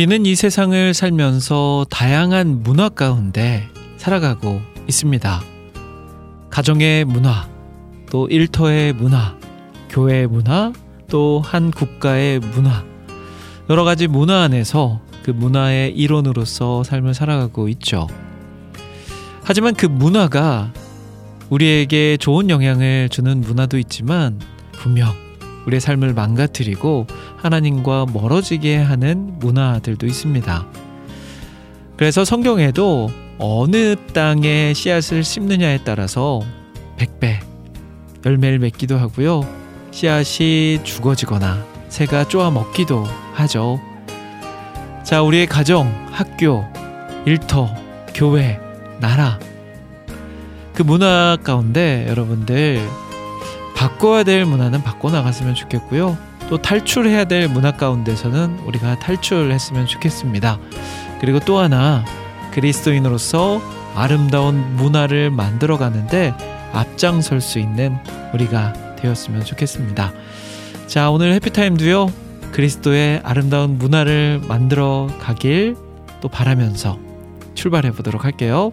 우리는 이 세상을 살면서 다양한 문화 가운데 살아가고 있습니다. 가정의 문화, 또 일터의 문화, 교회의 문화, 또 한 국가의 문화. 여러 가지 문화 안에서 그 문화의 일원으로서 삶을 살아가고 있죠. 하지만 그 문화가 우리에게 좋은 영향을 주는 문화도 있지만 분명 우리의 삶을 망가뜨리고 하나님과 멀어지게 하는 문화들도 있습니다. 그래서 성경에도 어느 땅에 씨앗을 심느냐에 따라서 백배 열매를 맺기도 하고요. 씨앗이 죽어지거나 새가 쪼아 먹기도 하죠. 자, 우리의 가정, 학교, 일터, 교회, 나라 그 문화 가운데 여러분들 바꿔야 될 문화는 바꿔 나갔으면 좋겠고요. 또 탈출해야 될 문화 가운데서는 우리가 탈출했으면 좋겠습니다. 그리고 또 하나 그리스도인으로서 아름다운 문화를 만들어 가는데 앞장설 수 있는 우리가 되었으면 좋겠습니다. 자, 오늘 해피타임도요. 그리스도의 아름다운 문화를 만들어 가길 또 바라면서 출발해 보도록 할게요.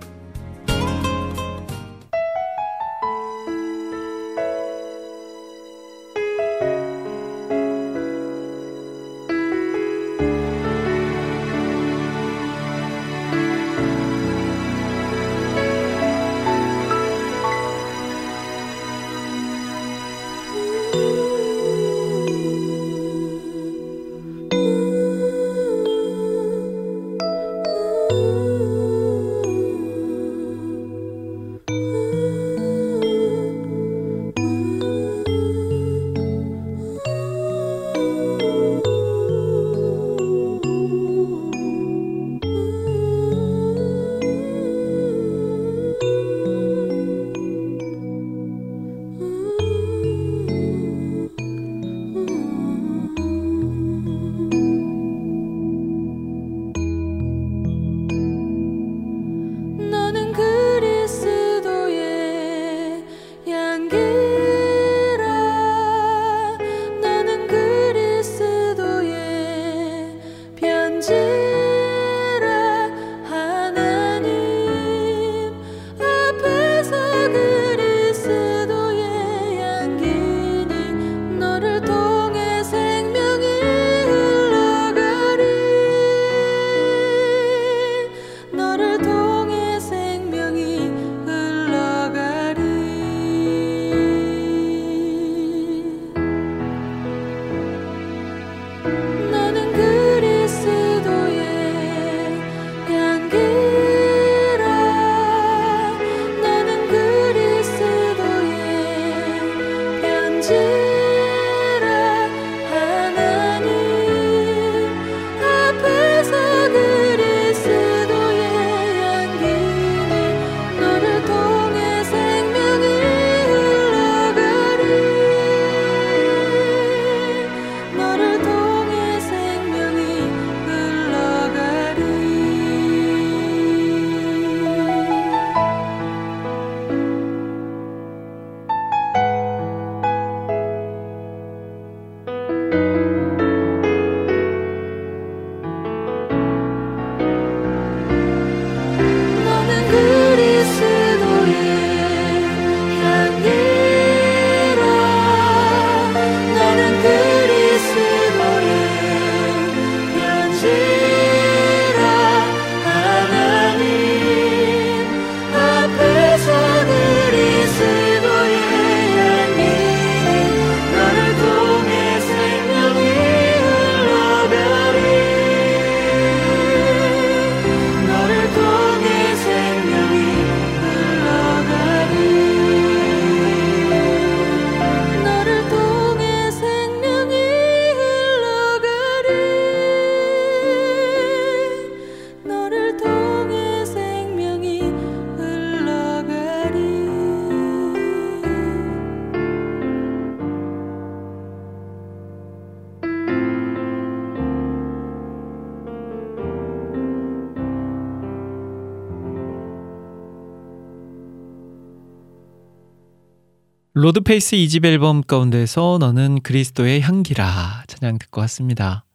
로드페이스 2집 앨범 가운데서 너는 그리스도의 향기라 찬양 듣고 왔습니다.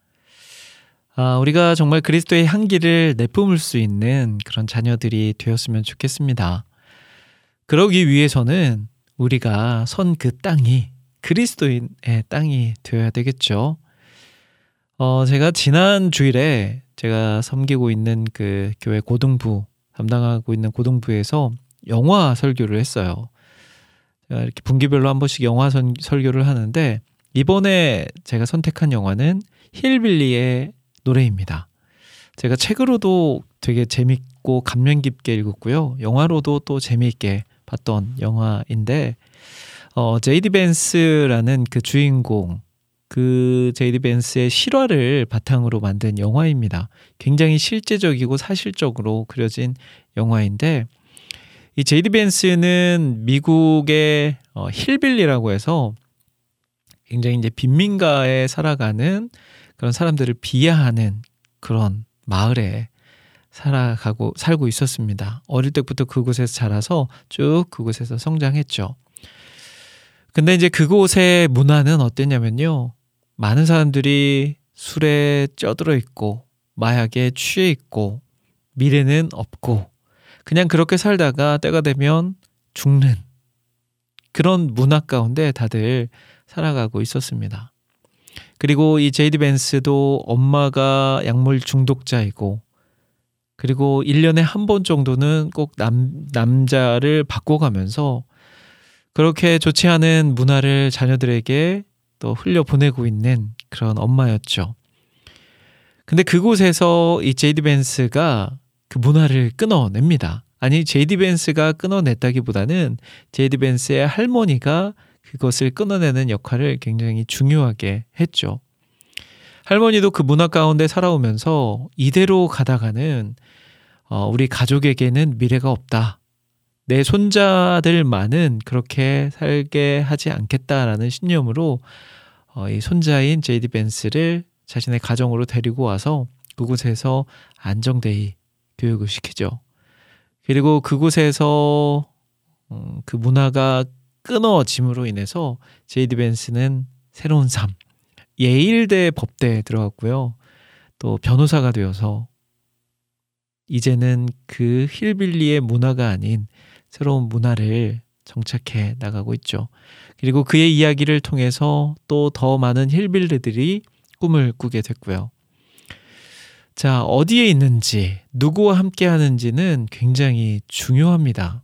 아, 우리가 정말 그리스도의 향기를 내뿜을 수 있는 그런 자녀들이 되었으면 좋겠습니다. 그러기 위해서는 우리가 선 그 땅이 그리스도인의 땅이 되어야 되겠죠. 어, 제가 지난 주일에 제가 섬기고 있는 그 교회 고등부, 담당하고 있는 고등부에서 영화 설교를 했어요. 이렇게 분기별로 한 번씩 영화 선, 설교를 하는데 이번에 제가 선택한 영화는 힐빌리의 노래입니다. 제가 책으로도 되게 재밌고 감명 깊게 읽었고요. 영화로도 또 재미있게 봤던 영화인데 어, 제이디 벤스라는 그 주인공 그 제이디 벤스의 실화를 바탕으로 만든 영화입니다. 굉장히 실제적이고 사실적으로 그려진 영화인데 이 제이디 벤스는 미국의 어, 힐빌리라고 해서 굉장히 이제 빈민가에 살아가는 그런 사람들을 비하하는 그런 마을에 살아가고 살고 있었습니다. 어릴 때부터 그곳에서 자라서 쭉 그곳에서 성장했죠. 근데 이제 그곳의 문화는 어땠냐면요. 많은 사람들이 술에 쪄들어 있고 마약에 취해 있고 미래는 없고 그냥 그렇게 살다가 때가 되면 죽는 그런 문화 가운데 다들 살아가고 있었습니다. 그리고 이 제이디 벤스도 엄마가 약물 중독자이고 그리고 1년에 한 번 정도는 꼭 남, 남자를 바꿔가면서 그렇게 좋지 않은 문화를 자녀들에게 또 흘려보내고 있는 그런 엄마였죠. 근데 그곳에서 이 제이디 벤스가 그 문화를 끊어냅니다. 아니 제이디 벤스가 끊어냈다기보다는 제이디 벤스의 할머니가 그것을 끊어내는 역할을 굉장히 중요하게 했죠. 할머니도 그 문화 가운데 살아오면서 이대로 가다가는 어, 우리 가족에게는 미래가 없다. 내 손자들만은 그렇게 살게 하지 않겠다라는 신념으로 어, 이 손자인 제이디 벤스를 자신의 가정으로 데리고 와서 그곳에서 안정되이 교육을 시키죠. 그리고 그곳에서 음, 그 문화가 끊어짐으로 인해서 제이디 벤스는 새로운 삶, 예일대 법대에 들어갔고요. 또 변호사가 되어서 이제는 그 힐빌리의 문화가 아닌 새로운 문화를 정착해 나가고 있죠. 그리고 그의 이야기를 통해서 또 더 많은 힐빌리들이 꿈을 꾸게 됐고요. 자, 어디에 있는지, 누구와 함께 하는지는 굉장히 중요합니다.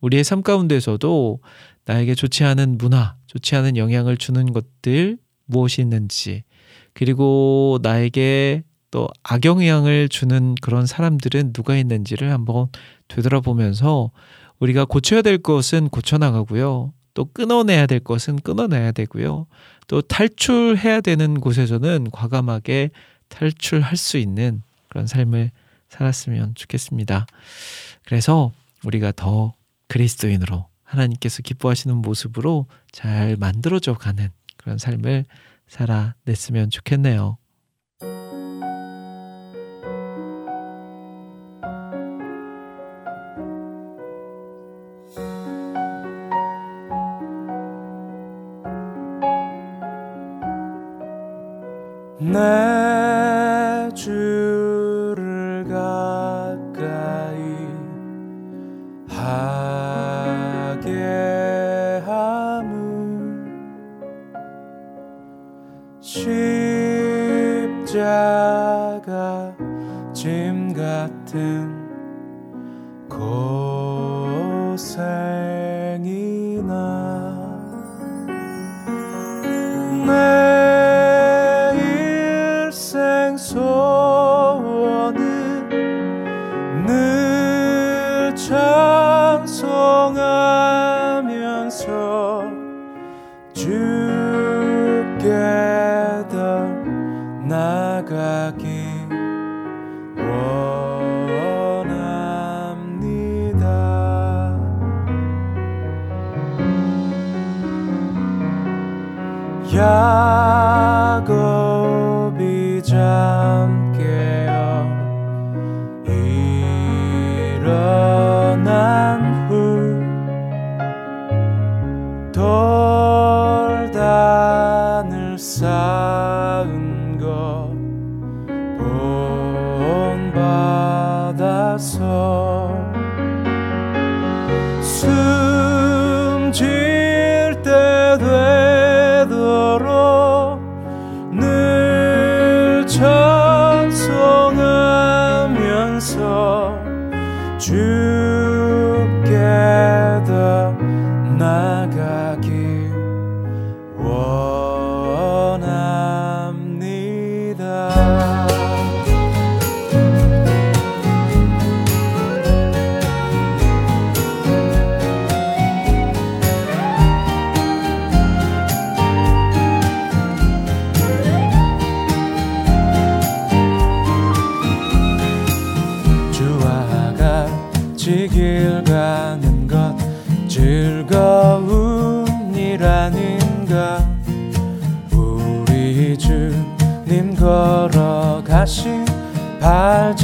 우리의 삶 가운데서도 나에게 좋지 않은 문화, 좋지 않은 영향을 주는 것들 무엇이 있는지, 그리고 나에게 또 악영향을 주는 그런 사람들은 누가 있는지를 한번 되돌아보면서 우리가 고쳐야 될 것은 고쳐나가고요. 또 끊어내야 될 것은 끊어내야 되고요. 또 탈출해야 되는 곳에서는 과감하게 탈출할 수 있는 그런 삶을 살았으면 좋겠습니다. 그래서 우리가 더 그리스도인으로 하나님께서 기뻐하시는 모습으로 잘 만들어져 가는 그런 삶을 살아냈으면 좋겠네요. 주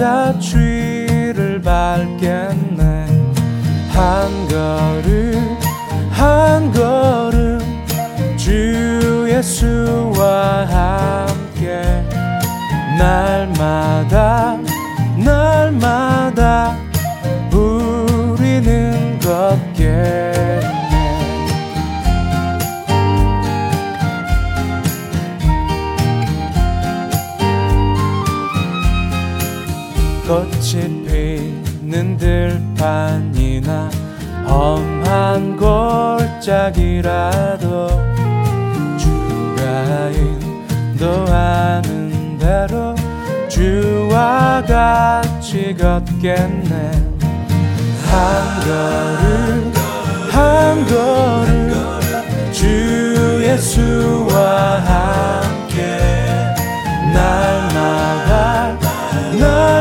발 골짜기라도 주가 인도하는 대로 주와 같이 걷겠네. 한 걸음 한 걸음 주 예수와 함께 날마다 날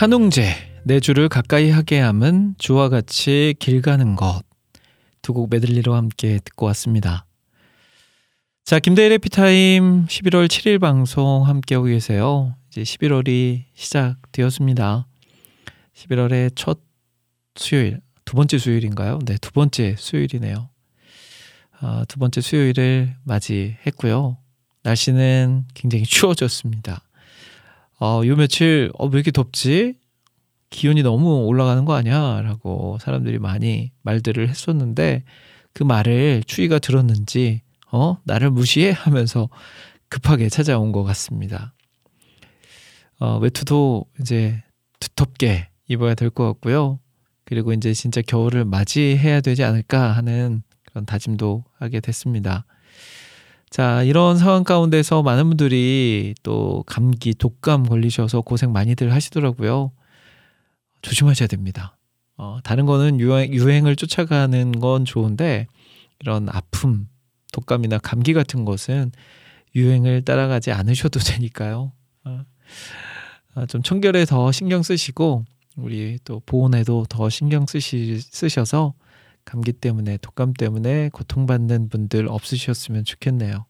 한웅재 내 주를 가까이 하게 함은 주와 같이 길 가는 것 두 곡 메들리로 함께 듣고 왔습니다. 자 김대일의 피타임 11월 7일 방송 함께하고 계세요. 이제 11월이 시작되었습니다. 11월의 첫 수요일 두 번째 수요일인가요? 네, 두 번째 수요일이네요. 아, 두 번째 수요일을 맞이했고요. 날씨는 굉장히 추워졌습니다. 어, 요 며칠 어, 왜 이렇게 덥지? 기온이 너무 올라가는 거 아니야? 라고 사람들이 많이 말들을 했었는데 그 말을 추위가 들었는지 어? 나를 무시해? 하면서 급하게 찾아온 것 같습니다. 어, 외투도 이제 두텁게 입어야 될 것 같고요. 그리고 이제 진짜 겨울을 맞이해야 되지 않을까 하는 그런 다짐도 하게 됐습니다. 자, 이런 상황 가운데서 많은 분들이 또 감기, 독감 걸리셔서 고생 많이들 하시더라고요. 조심하셔야 됩니다. 어, 다른 거는 유행, 유행을 쫓아가는 건 좋은데 이런 아픔, 독감이나 감기 같은 것은 유행을 따라가지 않으셔도 되니까요. 어, 어, 좀 청결에 더 신경 쓰시고 우리 또 보온에도 더 신경 쓰시, 쓰셔서 감기 때문에 독감 때문에 고통받는 분들 없으셨으면 좋겠네요.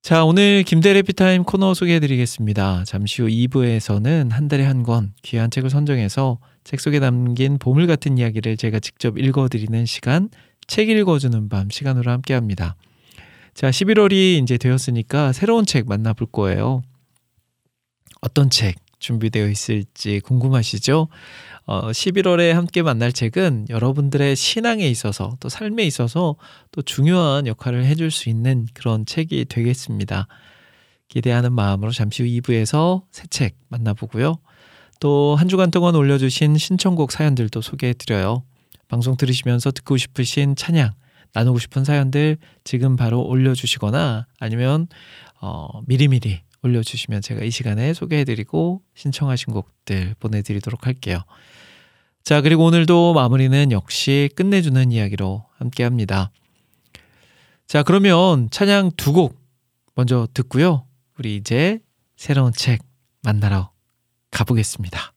자, 오늘 김대래 피타임 코너 소개해 드리겠습니다. 잠시 후 2부에서는 한 달에 한 권 귀한 책을 선정해서 책 속에 담긴 보물 같은 이야기를 제가 직접 읽어 드리는 시간, 책 읽어주는 밤 시간으로 함께 합니다. 자, 11월이 이제 되었으니까 새로운 책 만나볼 거예요. 어떤 책 준비되어 있을지 궁금하시죠? 어, 11월에 함께 만날 책은 여러분들의 신앙에 있어서 또 삶에 있어서 또 중요한 역할을 해줄 수 있는 그런 책이 되겠습니다. 기대하는 마음으로 잠시 후 2부에서 새 책 만나보고요. 또 한 주간 동안 올려주신 신청곡 사연들도 소개해드려요. 방송 들으시면서 듣고 싶으신 찬양, 나누고 싶은 사연들 지금 바로 올려주시거나 아니면 어, 미리미리 올려주시면 제가 이 시간에 소개해드리고 신청하신 곡들 보내드리도록 할게요. 자, 그리고 오늘도 마무리는 역시 끝내주는 이야기로 함께 합니다. 자, 그러면 찬양 두 곡 먼저 듣고요. 우리 이제 새로운 책 만나러 가보겠습니다.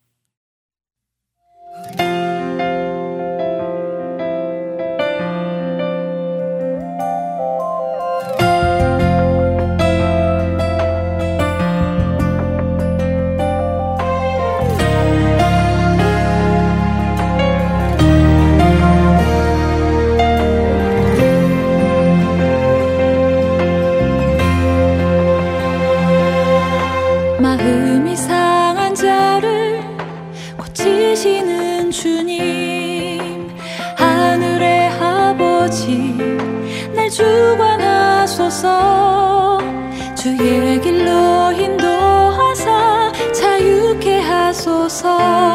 길로 인도하사 자유케 하소서.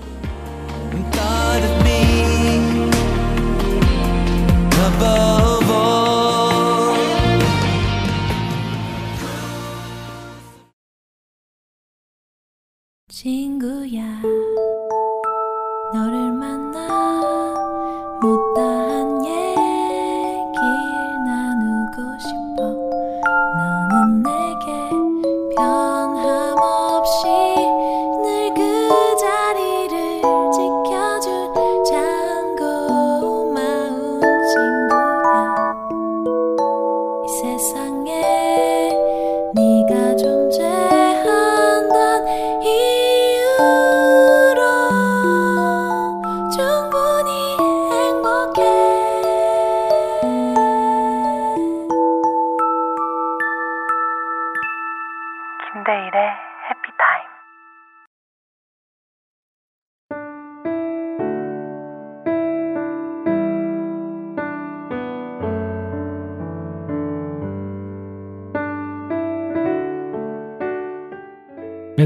친구야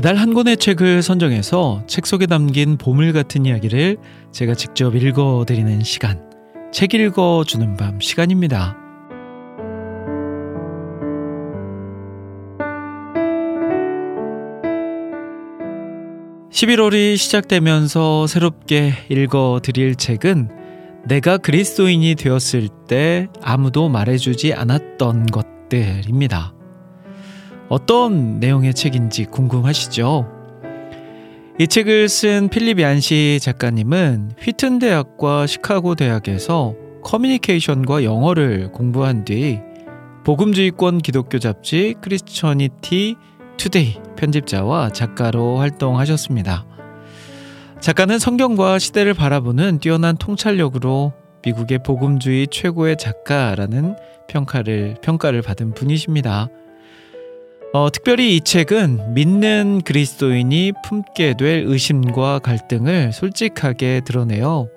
매달 한 권의 책을 선정해서 책 속에 담긴 보물 같은 이야기를 제가 직접 읽어드리는 시간. 책 읽어주는 밤 시간입니다. 11월이 시작되면서 새롭게 읽어드릴 책은 내가 그리스도인이 되었을 때 아무도 말해주지 않았던 것들입니다. 어떤 내용의 책인지 궁금하시죠? 이 책을 쓴 필립 얀시 작가님은 휘튼 대학과 시카고 대학에서 커뮤니케이션과 영어를 공부한 뒤 복음주의권 기독교 잡지 Christianity Today 편집자와 작가로 활동하셨습니다. 작가는 성경과 시대를 바라보는 뛰어난 통찰력으로 미국의 복음주의 최고의 작가라는 평가를 평가를 받은 분이십니다. 어, 특별히 이 책은 믿는 그리스도인이 품게 될 의심과 갈등을 솔직하게 드러내어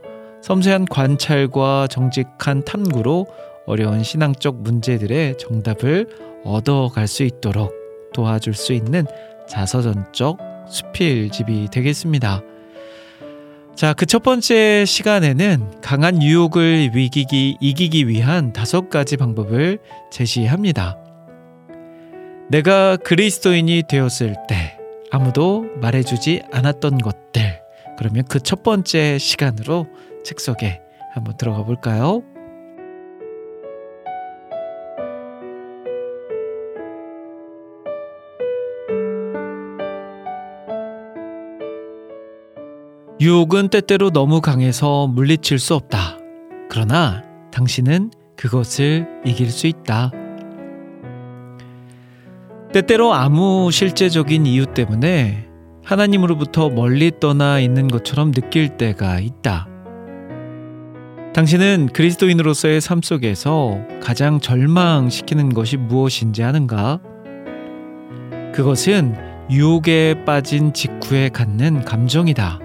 섬세한 관찰과 정직한 탐구로 어려운 신앙적 문제들의 정답을 얻어갈 수 있도록 도와줄 수 있는 자서전적 수필집이 되겠습니다. 자, 그 첫 번째 시간에는 강한 유혹을 위기기, 이기기 위한 다섯 가지 방법을 제시합니다. 내가 그리스도인이 되었을 때 아무도 말해주지 않았던 것들. 그러면 그 첫 번째 시간으로 책 속에 한번 들어가 볼까요? 유혹은 때때로 너무 강해서 물리칠 수 없다. 그러나 당신은 그것을 이길 수 있다. 때때로 아무 실제적인 이유 때문에 하나님으로부터 멀리 떠나 있는 것처럼 느낄 때가 있다. 당신은 그리스도인으로서의 삶 속에서 가장 절망시키는 것이 무엇인지 아는가? 그것은 유혹에 빠진 직후에 갖는 감정이다.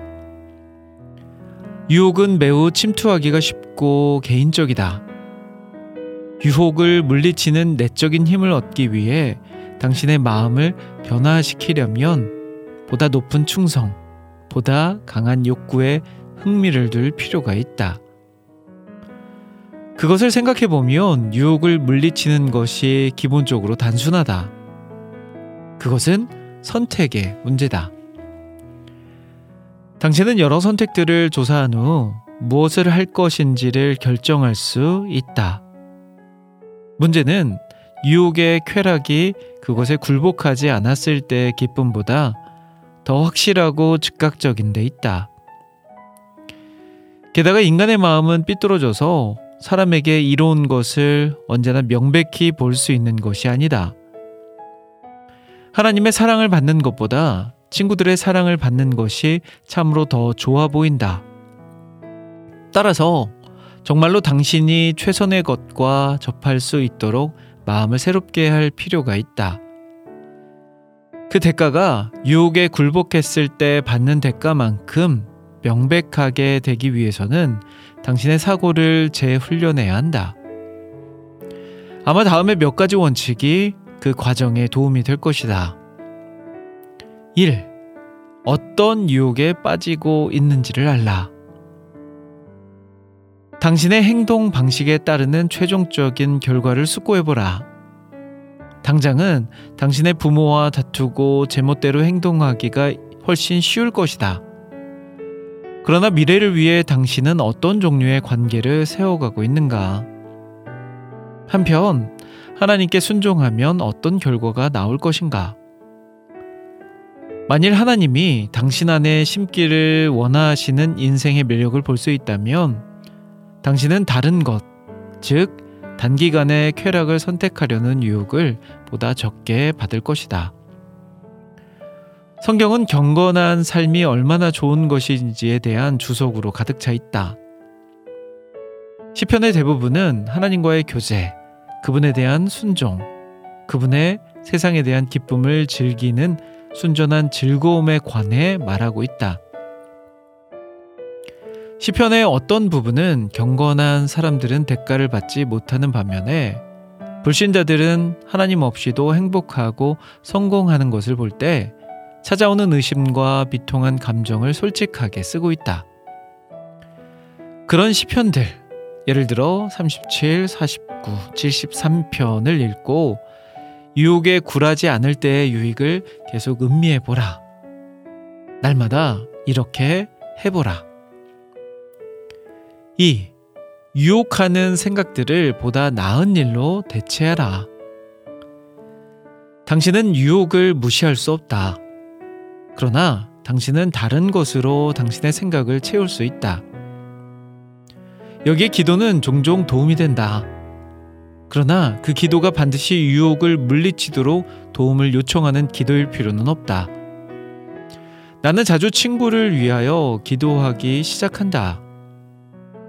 유혹은 매우 침투하기가 쉽고 개인적이다. 유혹을 물리치는 내적인 힘을 얻기 위해 당신의 마음을 변화시키려면 보다 높은 충성, 보다 강한 욕구에 흥미를 둘 필요가 있다. 그것을 생각해 보면 유혹을 물리치는 것이 기본적으로 단순하다. 그것은 선택의 문제다. 당신은 여러 선택들을 조사한 후 무엇을 할 것인지를 결정할 수 있다. 문제는 유혹의 쾌락이 그것에 굴복하지 않았을 때의 기쁨보다 더 확실하고 즉각적인 데 있다. 게다가 인간의 마음은 삐뚤어져서 사람에게 이로운 것을 언제나 명백히 볼 수 있는 것이 아니다. 하나님의 사랑을 받는 것보다 친구들의 사랑을 받는 것이 참으로 더 좋아 보인다. 따라서 정말로 당신이 최선의 것과 접할 수 있도록 마음을 새롭게 할 필요가 있다. 그 대가가 유혹에 굴복했을 때 받는 대가만큼 명백하게 되기 위해서는 당신의 사고를 재훈련해야 한다. 아마 다음에 몇 가지 원칙이 그 과정에 도움이 될 것이다. 1. 어떤 유혹에 빠지고 있는지를 알라. 당신의 행동 방식에 따르는 최종적인 결과를 숙고해보라. 당장은 당신의 부모와 다투고 제멋대로 행동하기가 훨씬 쉬울 것이다. 그러나 미래를 위해 당신은 어떤 종류의 관계를 세워가고 있는가? 한편, 하나님께 순종하면 어떤 결과가 나올 것인가? 만일 하나님이 당신 안에 심기를 원하시는 인생의 매력을 볼 수 있다면 당신은 다른 것, 즉, 단기간의 쾌락을 선택하려는 유혹을 보다 적게 받을 것이다. 성경은 경건한 삶이 얼마나 좋은 것인지에 대한 주석으로 가득 차 있다. 시편의 대부분은 하나님과의 교제, 그분에 대한 순종, 그분의 세상에 대한 기쁨을 즐기는 순전한 즐거움에 관해 말하고 있다. 시편의 어떤 부분은 경건한 사람들은 대가를 받지 못하는 반면에 불신자들은 하나님 없이도 행복하고 성공하는 것을 볼 때 찾아오는 의심과 비통한 감정을 솔직하게 쓰고 있다. 그런 시편들, 예를 들어 37, 49, 73편을 읽고 유혹에 굴하지 않을 때의 유익을 계속 음미해 보라. 날마다 이렇게 해보라. 2. 유혹하는 생각들을 보다 나은 일로 대체하라. 당신은 유혹을 무시할 수 없다. 그러나 당신은 다른 것으로 당신의 생각을 채울 수 있다. 여기에 기도는 종종 도움이 된다. 그러나 그 기도가 반드시 유혹을 물리치도록 도움을 요청하는 기도일 필요는 없다. 나는 자주 친구를 위하여 기도하기 시작한다.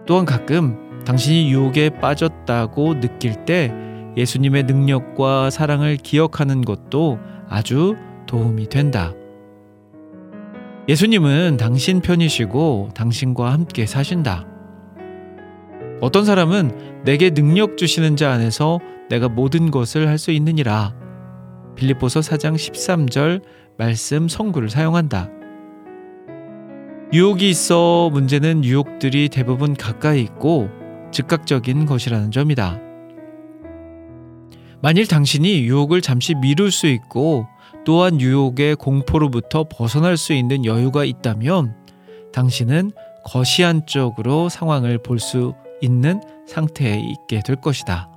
또한 가끔 당신이 유혹에 빠졌다고 느낄 때 예수님의 능력과 사랑을 기억하는 것도 아주 도움이 된다. 예수님은 당신 편이시고 당신과 함께 사신다. 어떤 사람은 내게 능력 주시는 자 안에서 내가 모든 것을 할 수 있느니라. 빌립보서 4장 13절 말씀 성구를 사용한다. 유혹이 있어 문제는 유혹들이 대부분 가까이 있고 즉각적인 것이라는 점이다. 만일 당신이 유혹을 잠시 미룰 수 있고 또한 유혹의 공포로부터 벗어날 수 있는 여유가 있다면 당신은 거시안적으로 상황을 볼 수 있는 상태에 있게 될 것이다.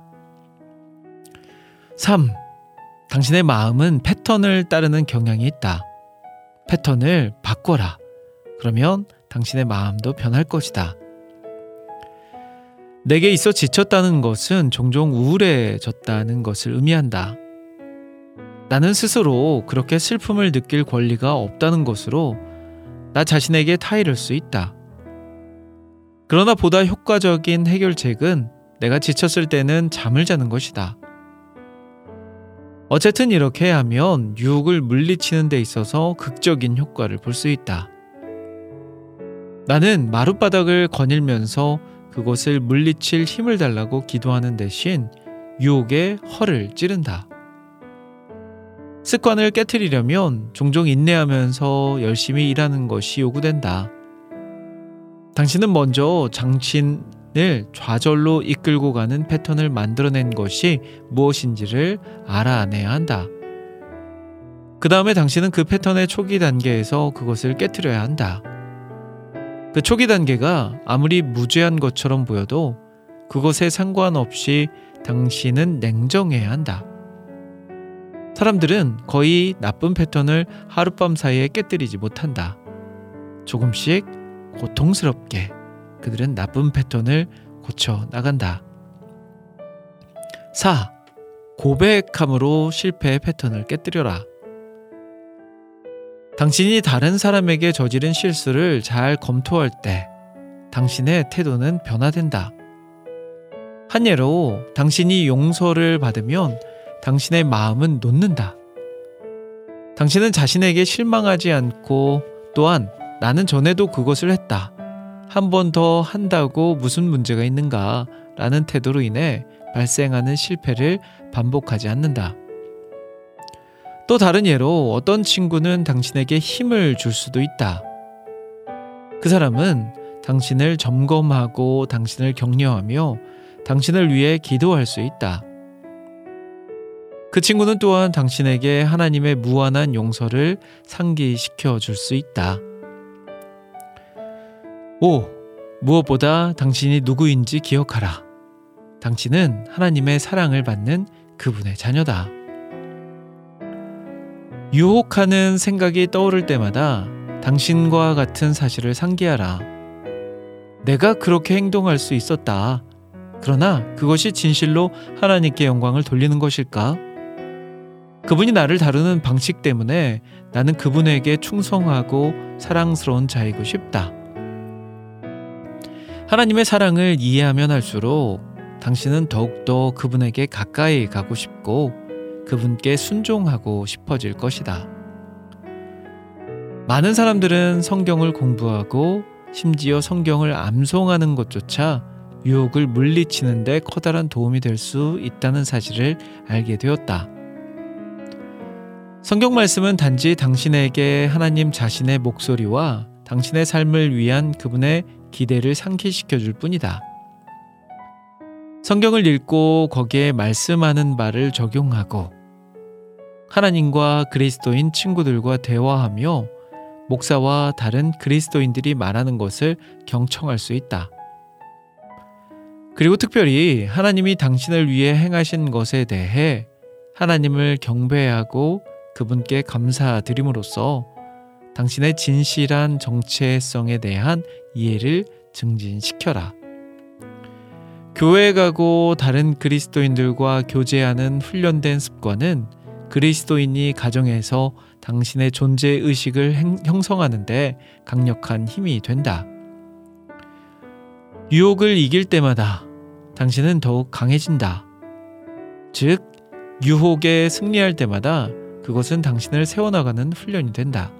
3. 당신의 마음은 패턴을 따르는 경향이 있다. 패턴을 바꿔라. 그러면 당신의 마음도 변할 것이다. 내게 있어 지쳤다는 것은 종종 우울해졌다는 것을 의미한다. 나는 스스로 그렇게 슬픔을 느낄 권리가 없다는 것으로 나 자신에게 타이를 수 있다. 그러나 보다 효과적인 해결책은 내가 지쳤을 때는 잠을 자는 것이다. 어쨌든 이렇게 하면 유혹을 물리치는 데 있어서 극적인 효과를 볼 수 있다. 나는 마룻바닥을 거닐면서 그곳을 물리칠 힘을 달라고 기도하는 대신 유혹의 허를 찌른다. 습관을 깨뜨리려면 종종 인내하면서 열심히 일하는 것이 요구된다. 당신은 먼저 장신을 좌절로 이끌고 가는 패턴을 만들어낸 것이 무엇인지를 알아내야 한다. 그 다음에 당신은 그 패턴의 초기 단계에서 그것을 깨뜨려야 한다. 그 초기 단계가 아무리 무죄한 것처럼 보여도 그것에 상관없이 당신은 냉정해야 한다. 사람들은 거의 나쁜 패턴을 하룻밤 사이에 깨뜨리지 못한다. 조금씩 고통스럽게 그들은 나쁜 패턴을 고쳐 나간다. 4. 고백함으로 실패의 패턴을 깨뜨려라. 당신이 다른 사람에게 저지른 실수를 잘 검토할 때 당신의 태도는 변화된다. 한 예로 당신이 용서를 받으면 당신의 마음은 놓는다. 당신은 자신에게 실망하지 않고 또한 나는 전에도 그것을 했다. 한 번 더 한다고 무슨 문제가 있는가? 라는 태도로 인해 발생하는 실패를 반복하지 않는다. 또 다른 예로 어떤 친구는 당신에게 힘을 줄 수도 있다. 그 사람은 당신을 점검하고 당신을 격려하며 당신을 위해 기도할 수 있다. 그 친구는 또한 당신에게 하나님의 무한한 용서를 상기시켜 줄 수 있다. 5. 무엇보다 당신이 누구인지 기억하라. 당신은 하나님의 사랑을 받는 그분의 자녀다. 유혹하는 생각이 떠오를 때마다 당신과 같은 사실을 상기하라. 내가 그렇게 행동할 수 있었다. 그러나 그것이 진실로 하나님께 영광을 돌리는 것일까? 그분이 나를 다루는 방식 때문에 나는 그분에게 충성하고 사랑스러운 자이고 싶다. 하나님의 사랑을 이해하면 할수록 당신은 더욱더 그분에게 가까이 가고 싶고 그분께 순종하고 싶어질 것이다. 많은 사람들은 성경을 공부하고 심지어 성경을 암송하는 것조차 유혹을 물리치는데 커다란 도움이 될 수 있다는 사실을 알게 되었다. 성경 말씀은 단지 당신에게 하나님 자신의 목소리와 당신의 삶을 위한 그분의 기대를 상기시켜 줄 뿐이다. 성경을 읽고 거기에 말씀하는 바를 적용하고 하나님과 그리스도인 친구들과 대화하며 목사와 다른 그리스도인들이 말하는 것을 경청할 수 있다. 그리고 특별히 하나님이 당신을 위해 행하신 것에 대해 하나님을 경배하고 그분께 감사드림으로써 당신의 진실한 정체성에 대한 이해를 증진시켜라. 교회 가고 다른 그리스도인들과 교제하는 훈련된 습관은 그리스도인이 가정에서 당신의 존재 의식을 형성하는데 강력한 힘이 된다. 유혹을 이길 때마다 당신은 더욱 강해진다. 즉, 유혹에 승리할 때마다 그것은 당신을 세워나가는 훈련이 된다.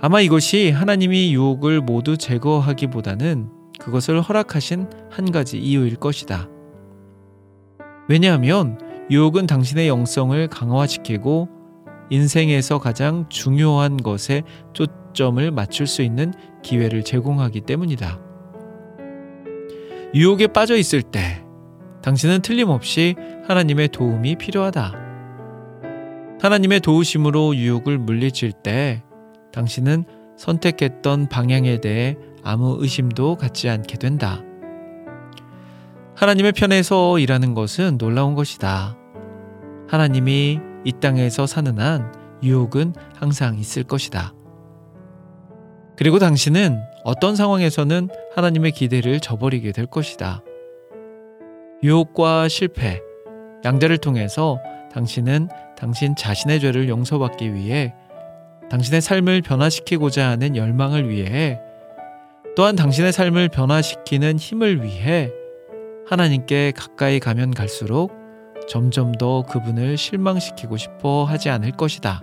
아마 이것이 하나님이 유혹을 모두 제거하기보다는 그것을 허락하신 한 가지 이유일 것이다. 왜냐하면 유혹은 당신의 영성을 강화시키고 인생에서 가장 중요한 것에 초점을 맞출 수 있는 기회를 제공하기 때문이다. 유혹에 빠져 있을 때 당신은 틀림없이 하나님의 도움이 필요하다. 하나님의 도우심으로 유혹을 물리칠 때 당신은 선택했던 방향에 대해 아무 의심도 갖지 않게 된다. 하나님의 편에서 일하는 것은 놀라운 것이다. 하나님이 이 땅에서 사는 한 유혹은 항상 있을 것이다. 그리고 당신은 어떤 상황에서는 하나님의 기대를 저버리게 될 것이다. 유혹과 실패, 양자를 통해서 당신은 당신 자신의 죄를 용서받기 위해 당신의 삶을 변화시키고자 하는 열망을 위해 또한 당신의 삶을 변화시키는 힘을 위해 하나님께 가까이 가면 갈수록 점점 더 그분을 실망시키고 싶어 하지 않을 것이다.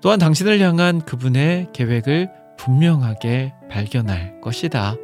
또한 당신을 향한 그분의 계획을 분명하게 발견할 것이다.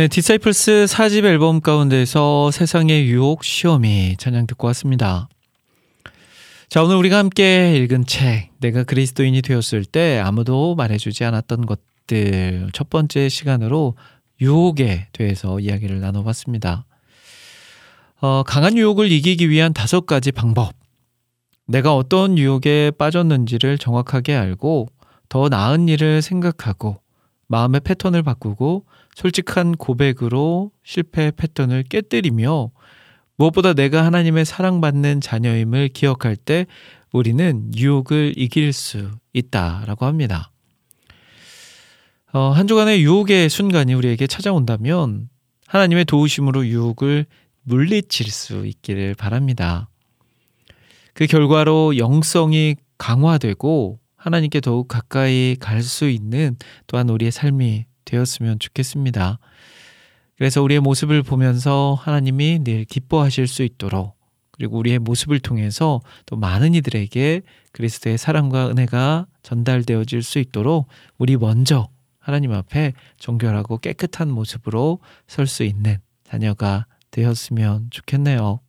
네, 디사이플스 4집 앨범 가운데서 세상의 유혹 시험이 찬양 듣고 왔습니다. 자, 오늘 우리가 함께 읽은 책, 내가 그리스도인이 되었을 때 아무도 말해주지 않았던 것들 첫 번째 시간으로 유혹에 대해서 이야기를 나눠봤습니다. 어, 강한 유혹을 이기기 위한 다섯 가지 방법. 내가 어떤 유혹에 빠졌는지를 정확하게 알고 더 나은 일을 생각하고 마음의 패턴을 바꾸고 솔직한 고백으로 실패 패턴을 깨뜨리며 무엇보다 내가 하나님의 사랑받는 자녀임을 기억할 때 우리는 유혹을 이길 수 있다라고 합니다. 어, 한 주간의 유혹의 순간이 우리에게 찾아온다면 하나님의 도우심으로 유혹을 물리칠 수 있기를 바랍니다. 그 결과로 영성이 강화되고 하나님께 더욱 가까이 갈 수 있는 또한 우리의 삶이 되었으면 좋겠습니다. 그래서 우리의 모습을 보면서 하나님이 늘 기뻐하실 수 있도록 그리고 우리의 모습을 통해서 또 많은 이들에게 그리스도의 사랑과 은혜가 전달되어질 수 있도록 우리 먼저 하나님 앞에 정결하고 깨끗한 모습으로 설 수 있는 자녀가 되었으면 좋겠네요.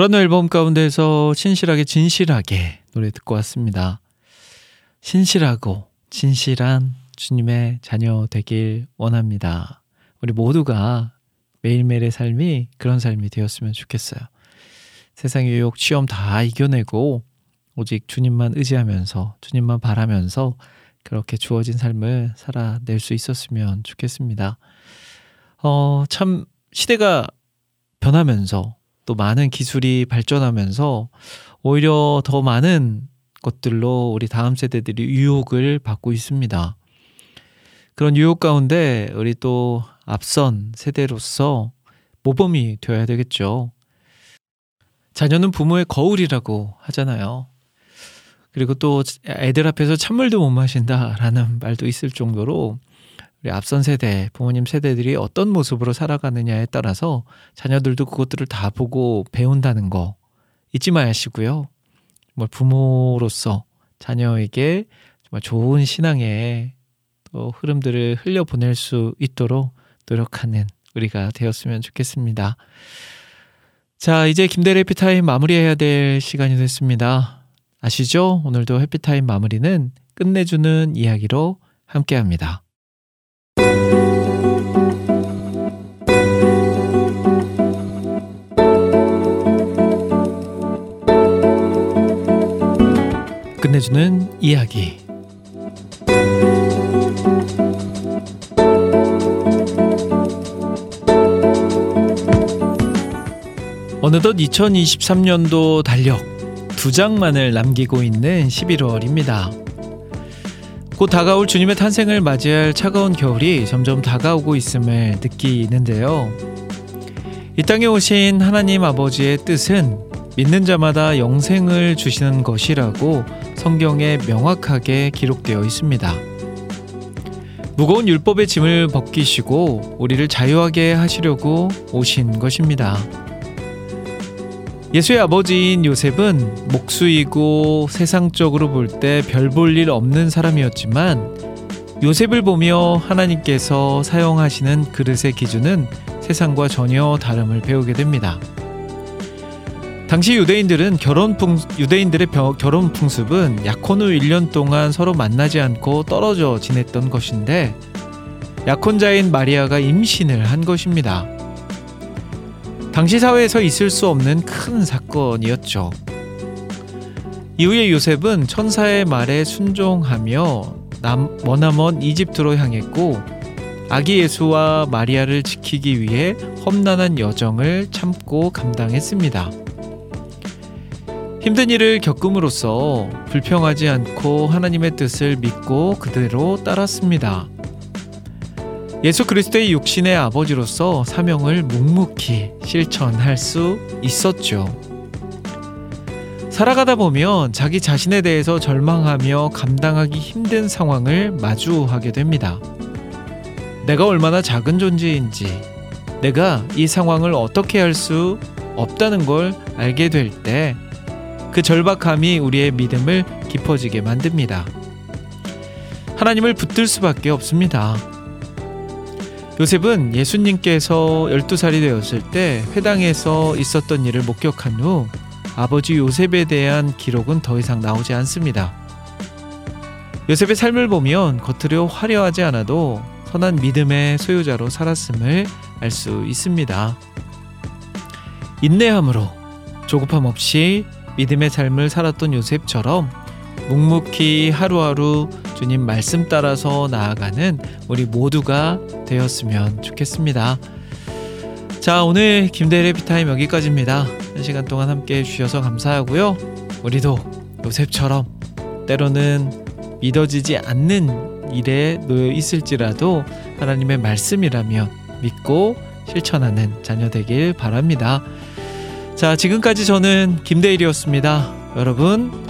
드라노 앨범 가운데서 신실하게 진실하게 노래 듣고 왔습니다. 신실하고 진실한 주님의 자녀 되길 원합니다. 우리 모두가 매일매일의 삶이 그런 삶이 되었으면 좋겠어요. 세상의 유혹, 시험 다 이겨내고 오직 주님만 의지하면서 주님만 바라면서 그렇게 주어진 삶을 살아낼 수 있었으면 좋겠습니다. 어, 참 시대가 변하면서 또 많은 기술이 발전하면서 오히려 더 많은 것들로 우리 다음 세대들이 유혹을 받고 있습니다. 그런 유혹 가운데 우리 또 앞선 세대로서 모범이 되어야 되겠죠. 자녀는 부모의 거울이라고 하잖아요. 그리고 또 애들 앞에서 찬물도 못 마신다라는 말도 있을 정도로 우리 앞선 세대, 부모님 세대들이 어떤 모습으로 살아가느냐에 따라서 자녀들도 그것들을 다 보고 배운다는 거 잊지 마시고요. 정말 부모로서 자녀에게 정말 좋은 신앙의 또 흐름들을 흘려보낼 수 있도록 노력하는 우리가 되었으면 좋겠습니다. 자, 이제 김대리 해피타임 마무리해야 될 시간이 됐습니다. 아시죠? 오늘도 해피타임 마무리는 끝내주는 이야기로 함께 합니다. 끝내주는 이야기. 어느덧 2023년도 달력 두 장만을 남기고 있는 11월입니다. 곧 다가올 주님의 탄생을 맞이할 차가운 겨울이 점점 다가오고 있음을 느끼는데요. 이 땅에 오신 하나님 아버지의 뜻은 믿는 자마다 영생을 주시는 것이라고 성경에 명확하게 기록되어 있습니다. 무거운 율법의 짐을 벗기시고 우리를 자유하게 하시려고 오신 것입니다. 예수의 아버지인 요셉은 목수이고 세상적으로 볼 때 별 볼 일 없는 사람이었지만 요셉을 보며 하나님께서 사용하시는 그릇의 기준은 세상과 전혀 다름을 배우게 됩니다. 당시 유대인들은 결혼 풍 유대인들의 벼, 결혼 풍습은 약혼 후 1년 동안 서로 만나지 않고 떨어져 지냈던 것인데 약혼자인 마리아가 임신을 한 것입니다. 당시 사회에서 있을 수 없는 큰 사건이었죠. 이후에 요셉은 천사의 말에 순종하며 남, 머나먼 이집트로 향했고 아기 예수와 마리아를 지키기 위해 험난한 여정을 참고 감당했습니다. 힘든 일을 겪음으로써 불평하지 않고 하나님의 뜻을 믿고 그대로 따랐습니다. 예수 그리스도의 육신의 아버지로서 사명을 묵묵히 실천할 수 있었죠. 살아가다 보면 자기 자신에 대해서 절망하며 감당하기 힘든 상황을 마주하게 됩니다. 내가 얼마나 작은 존재인지, 내가 이 상황을 어떻게 할 수 없다는 걸 알게 될 때, 그 절박함이 우리의 믿음을 깊어지게 만듭니다. 하나님을 붙들 수밖에 없습니다. 요셉은 예수님께서 12살이 되었을 때 회당에서 있었던 일을 목격한 후 아버지 요셉에 대한 기록은 더 이상 나오지 않습니다. 요셉의 삶을 보면 겉으로 화려하지 않아도 선한 믿음의 소유자로 살았음을 알 수 있습니다. 인내함으로 조급함 없이 믿음의 삶을 살았던 요셉처럼 묵묵히 하루하루 주님 말씀 따라서 나아가는 우리 모두가 되었으면 좋겠습니다. 자, 오늘 김대래 비타임 여기까지입니다. 한 시간 동안 함께 해주셔서 감사하고요. 우리도 요셉처럼 때로는 믿어지지 않는 일에 놓여 있을지라도 하나님의 말씀이라면 믿고 실천하는 자녀 되길 바랍니다. 자, 지금까지 저는 김대일이었습니다. 여러분,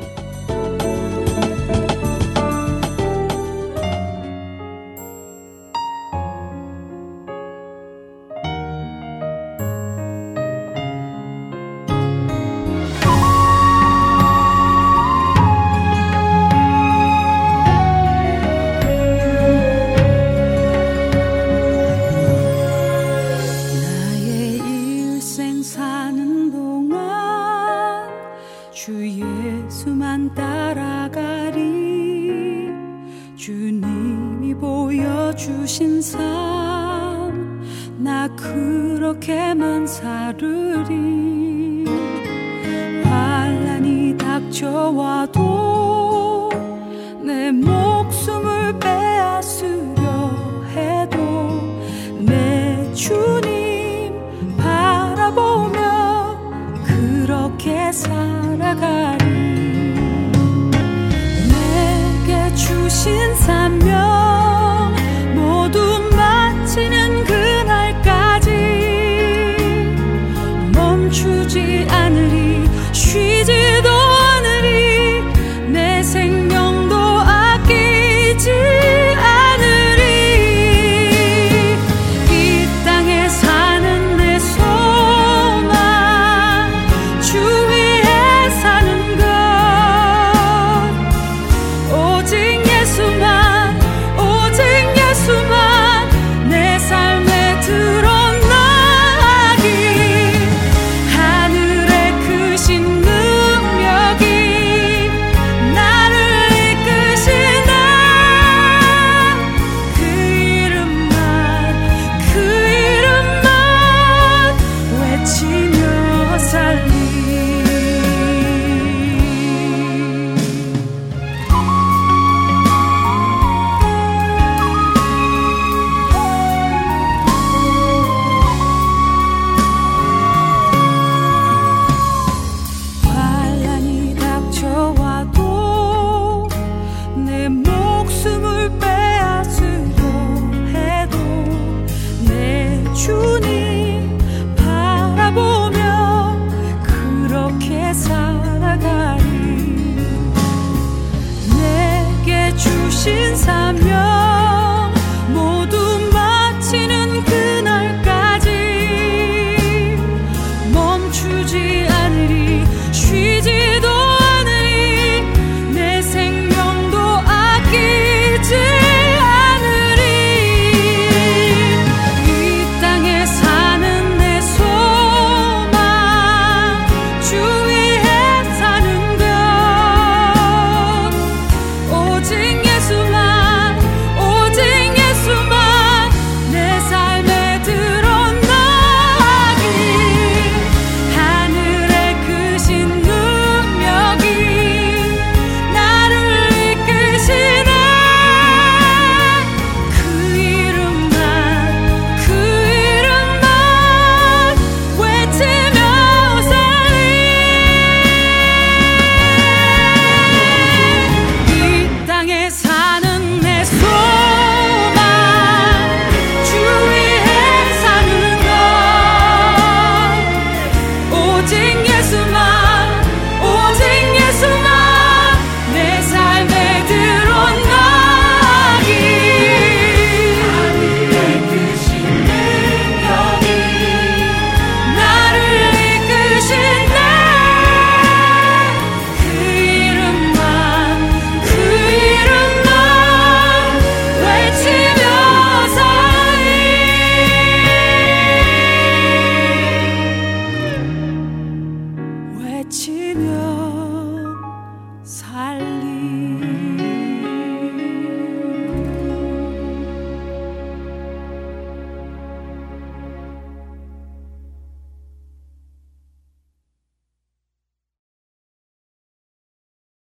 닥쳐와도 내 목숨을 빼앗으려 해도 내 주님 바라보며 그렇게 살아가리. 내게 주신 사